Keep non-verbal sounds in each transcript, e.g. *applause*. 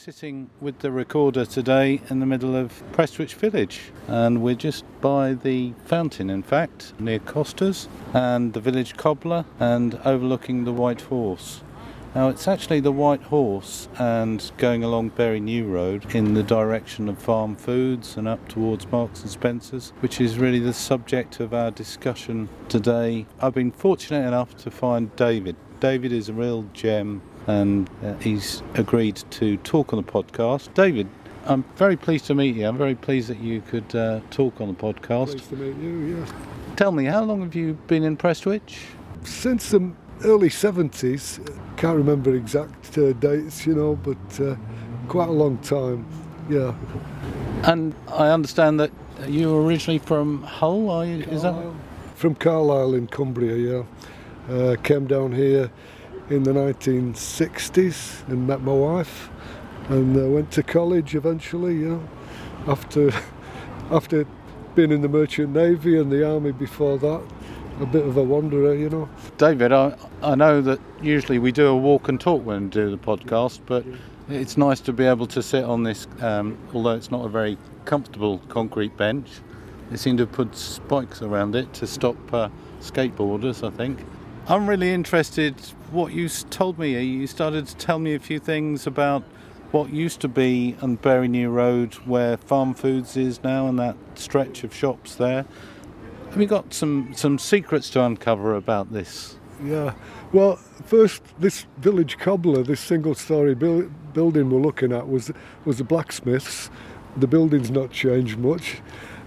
sitting with the recorder today in the middle of Prestwich Village, and we're just by the fountain, in fact, near Costas, and the village cobbler, and overlooking the White Horse. Now, it's actually the White Horse and going along Bury New Road in the direction of Farm Foods and up towards Marks and Spencer's, which is really the subject of our discussion today. I've been fortunate enough to find David. David is a real gem and uh, he's agreed to talk on the podcast. David, I'm very pleased to meet you. I'm very pleased that you could uh, talk on the podcast. Pleased to meet you, yes. Tell me, how long have you been in Prestwich? Since the early 70s, can't remember exact uh, dates, you know, but uh, quite a long time, yeah. And I understand that you were originally from Hull, are you? Is that? From Carlisle in Cumbria, yeah. Uh, came down here in the 1960s and met my wife and uh, went to college eventually, you know, after, *laughs* after being in the Merchant Navy and the Army before that. A bit of a wanderer, you know. David, I, I know that usually we do a walk and talk when we do the podcast, but it's nice to be able to sit on this, um, although it's not a very comfortable concrete bench. They seem to put spikes around it to stop uh, skateboarders, I think. I'm really interested what you told me. You started to tell me a few things about what used to be on Bury New Road, where Farm Foods is now, and that stretch of shops there. Have you got some, some secrets to uncover about this? Yeah. Well, first, this village cobbler, this single-story bil- building we're looking at, was was a blacksmith's. The building's not changed much.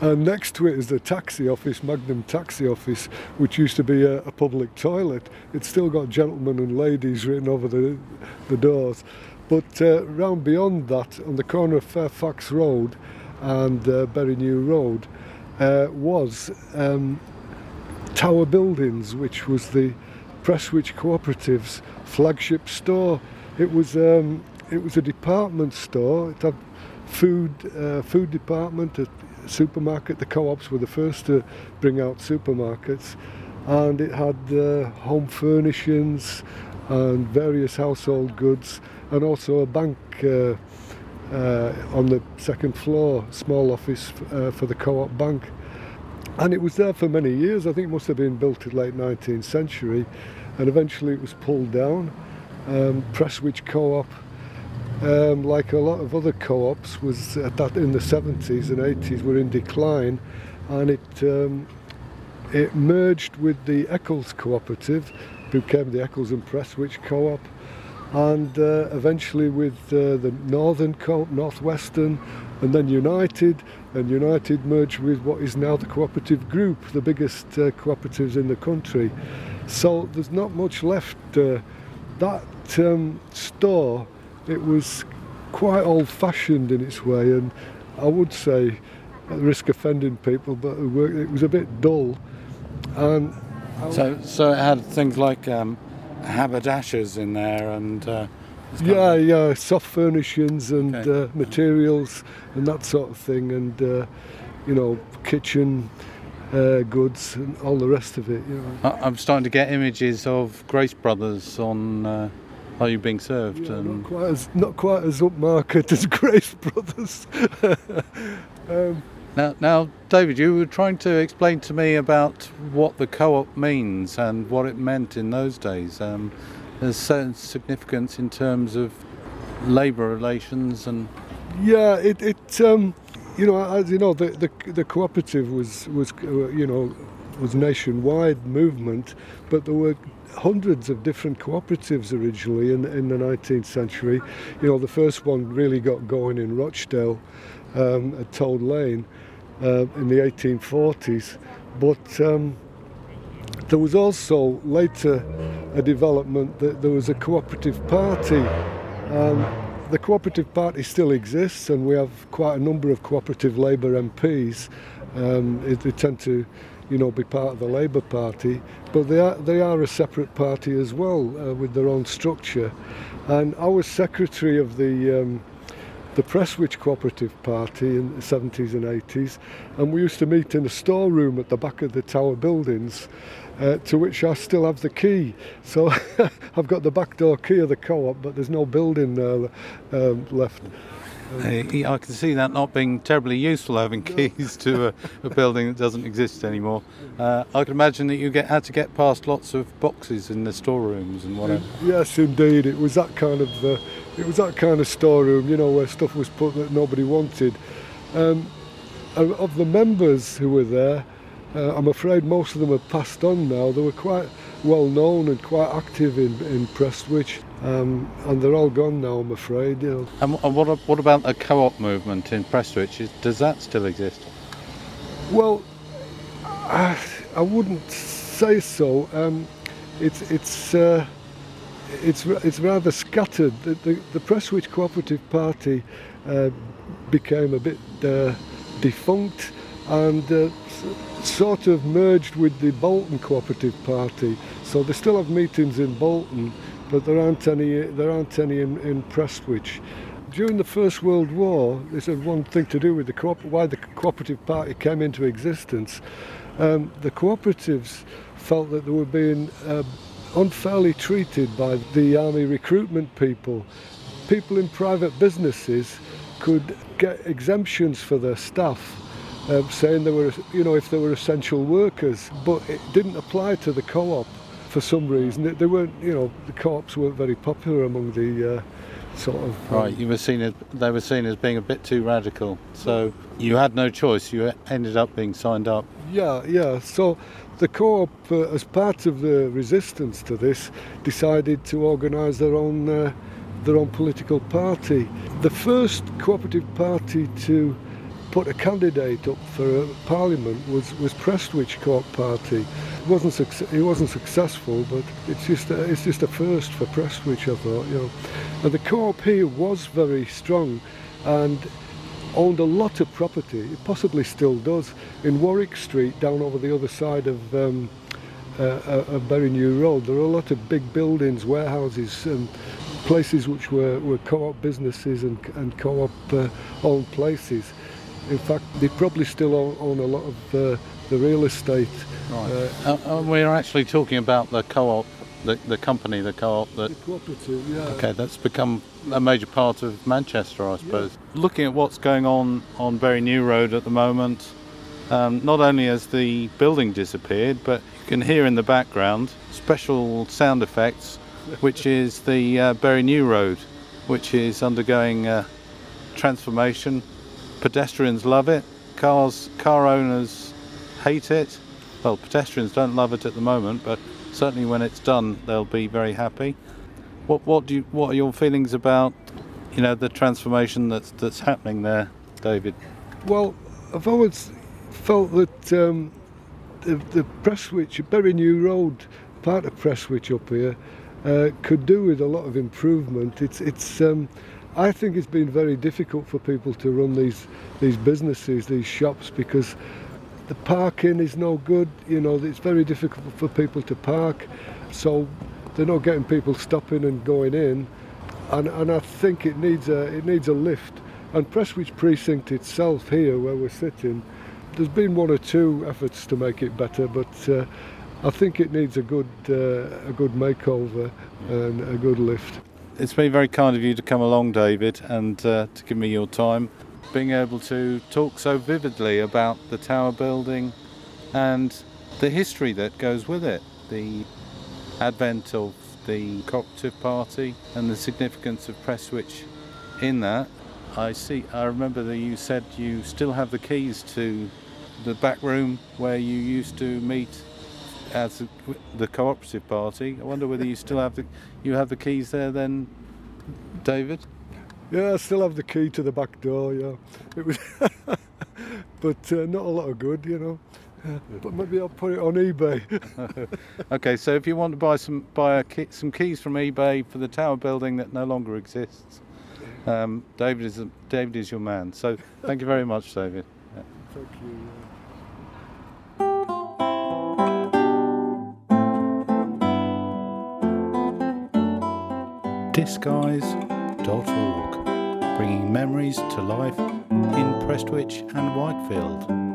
And next to it is the taxi office, Magnum Taxi Office, which used to be a, a public toilet. It's still got gentlemen and ladies written over the, the doors. But uh, round beyond that, on the corner of Fairfax Road and uh, Bury New Road, uh, was um, Tower Buildings, which was the Prestwich Cooperative's flagship store. It was um, it was a department store. It had food uh, food department, a supermarket. The co-ops were the first to bring out supermarkets, and it had uh, home furnishings and various household goods, and also a bank. Uh, uh, on the second floor, small office uh, for the co-op bank. And it was there for many years. I think it must have been built in late 19th century, and eventually it was pulled down. Um, Prestwich Co-op, um, like a lot of other co-ops, was at that in the 70s and 80s were in decline, and it um, it merged with the Eccles Cooperative, became the Eccles and Prestwich Co-op, and uh, eventually with uh, the Northern Co-op, Northwestern, and then United, and United merged with what is now the Cooperative Group, the biggest uh, cooperatives in the country. So there's not much left. Uh, that um, store, it was quite old-fashioned in its way, and I would say, at the risk of offending people, but it was a bit dull. And so, so it had things like um, haberdashers in there and. Uh, yeah, yeah, soft furnishings and Okay. uh, materials and that sort of thing, and uh, you know, kitchen uh, goods and all the rest of it. You know, I'm starting to get images of Grace Brothers on uh, Are You Being Served? Yeah, and not quite as not quite as upmarket as *laughs* Grace Brothers. *laughs* um, now, now, David, you were trying to explain to me about what the co-op means and what it meant in those days. Um, there's certain significance in terms of labour relations and yeah, it, it um, you know, as you know, the, the the cooperative was was uh, you know was a nationwide movement, but there were hundreds of different cooperatives originally in, in the 19th century. You know, the first one really got going in Rochdale um, at Toad Lane uh, in the 1840s, but um, there was also later a development that there was a cooperative party. Um, the cooperative party still exists, and we have quite a number of cooperative Labour MPs. Um, they tend to, you know, be part of the Labour Party, but they are they are a separate party as well uh, with their own structure. And I was secretary of the um, the Prestwich Cooperative Party in the 70s and 80s, and we used to meet in a storeroom at the back of the tower buildings. Uh, to which I still have the key. So *laughs* I've got the back door key of the co-op, but there's no building there um, left. I can see that not being terribly useful having keys to a, a building that doesn't exist anymore. Uh, I can imagine that you get had to get past lots of boxes in the storerooms and whatever. Yes, indeed, it was that kind of uh, it was that kind of storeroom, you know, where stuff was put that nobody wanted. Um, of the members who were there, uh, I'm afraid most of them have passed on now. They were quite well known and quite active in, in Prestwich, um, and they're all gone now, I'm afraid. You know. And, and what, what about the co op movement in Prestwich? Does that still exist? Well, I, I wouldn't say so. Um, it's, it's, uh, it's, it's rather scattered. The, the, the Prestwich Cooperative Party uh, became a bit uh, defunct and uh, sort of merged with the Bolton Cooperative Party. So they still have meetings in Bolton, but there aren't any, there aren't any in, in Prestwich. During the First World War, this had one thing to do with the co- why the Cooperative Party came into existence. Um, the cooperatives felt that they were being uh, unfairly treated by the army recruitment people. People in private businesses could get exemptions for their staff um, saying they were, you know, if they were essential workers, but it didn't apply to the co-op for some reason. They, they weren't, you know, the co-ops weren't very popular among the uh, sort of. Um, right, you were seen as they were seen as being a bit too radical, so you had no choice. You ended up being signed up. Yeah, yeah. So the co-op, uh, as part of the resistance to this, decided to organise their own. Uh, their own political party. The first cooperative party to put a candidate up for Parliament was, was Prestwich Co-op Party. It wasn't, it wasn't successful, but it's just, a, it's just a first for Prestwich, I thought. You know. And the co-op here was very strong and owned a lot of property, it possibly still does, in Warwick Street, down over the other side of um, uh, uh Bury New Road. There are a lot of big buildings, warehouses, and places which were, were co-op businesses and, and co-op uh, owned places. In fact, they probably still own, own a lot of uh, the real estate. Right. Uh, uh, we're actually talking about the co-op, the, the company, the co-op that. The cooperative, yeah. Okay, that's become a major part of Manchester, I suppose. Yeah. Looking at what's going on on Bury New Road at the moment, um, not only has the building disappeared, but you can hear in the background special sound effects, *laughs* which is the uh, Bury New Road, which is undergoing uh, transformation pedestrians love it. Cars, car owners hate it. Well, pedestrians don't love it at the moment, but certainly when it's done, they'll be very happy. What what do you, what are your feelings about you know the transformation that's that's happening there, David? Well, I've always felt that um, the, the Prestwich, Bury New Road, part of Prestwich up here, uh, could do with a lot of improvement. It's it's um, I think it's been very difficult for people to run these these businesses, these shops, because the parking is no good. You know, it's very difficult for people to park, so they're not getting people stopping and going in. And, and I think it needs a it needs a lift. And Prestwich Precinct itself here, where we're sitting, there's been one or two efforts to make it better, but uh, I think it needs a good uh, a good makeover and a good lift it's been very kind of you to come along, David, and uh, to give me your time. Being able to talk so vividly about the tower building and the history that goes with it, the advent of the cooperative party and the significance of Prestwich in that. I see. I remember that you said you still have the keys to the back room where you used to meet as the cooperative party. I wonder whether you still have the you have the keys there then, David. Yeah, I still have the key to the back door. Yeah, it was, *laughs* but uh, not a lot of good, you know. but maybe I'll put it on eBay. *laughs* okay, so if you want to buy some buy key, some keys from eBay for the tower building that no longer exists, um, David is David is your man. So thank you very much, David. Yeah. Thank you. disguise.org. bringing memories to life in Prestwich and Whitefield.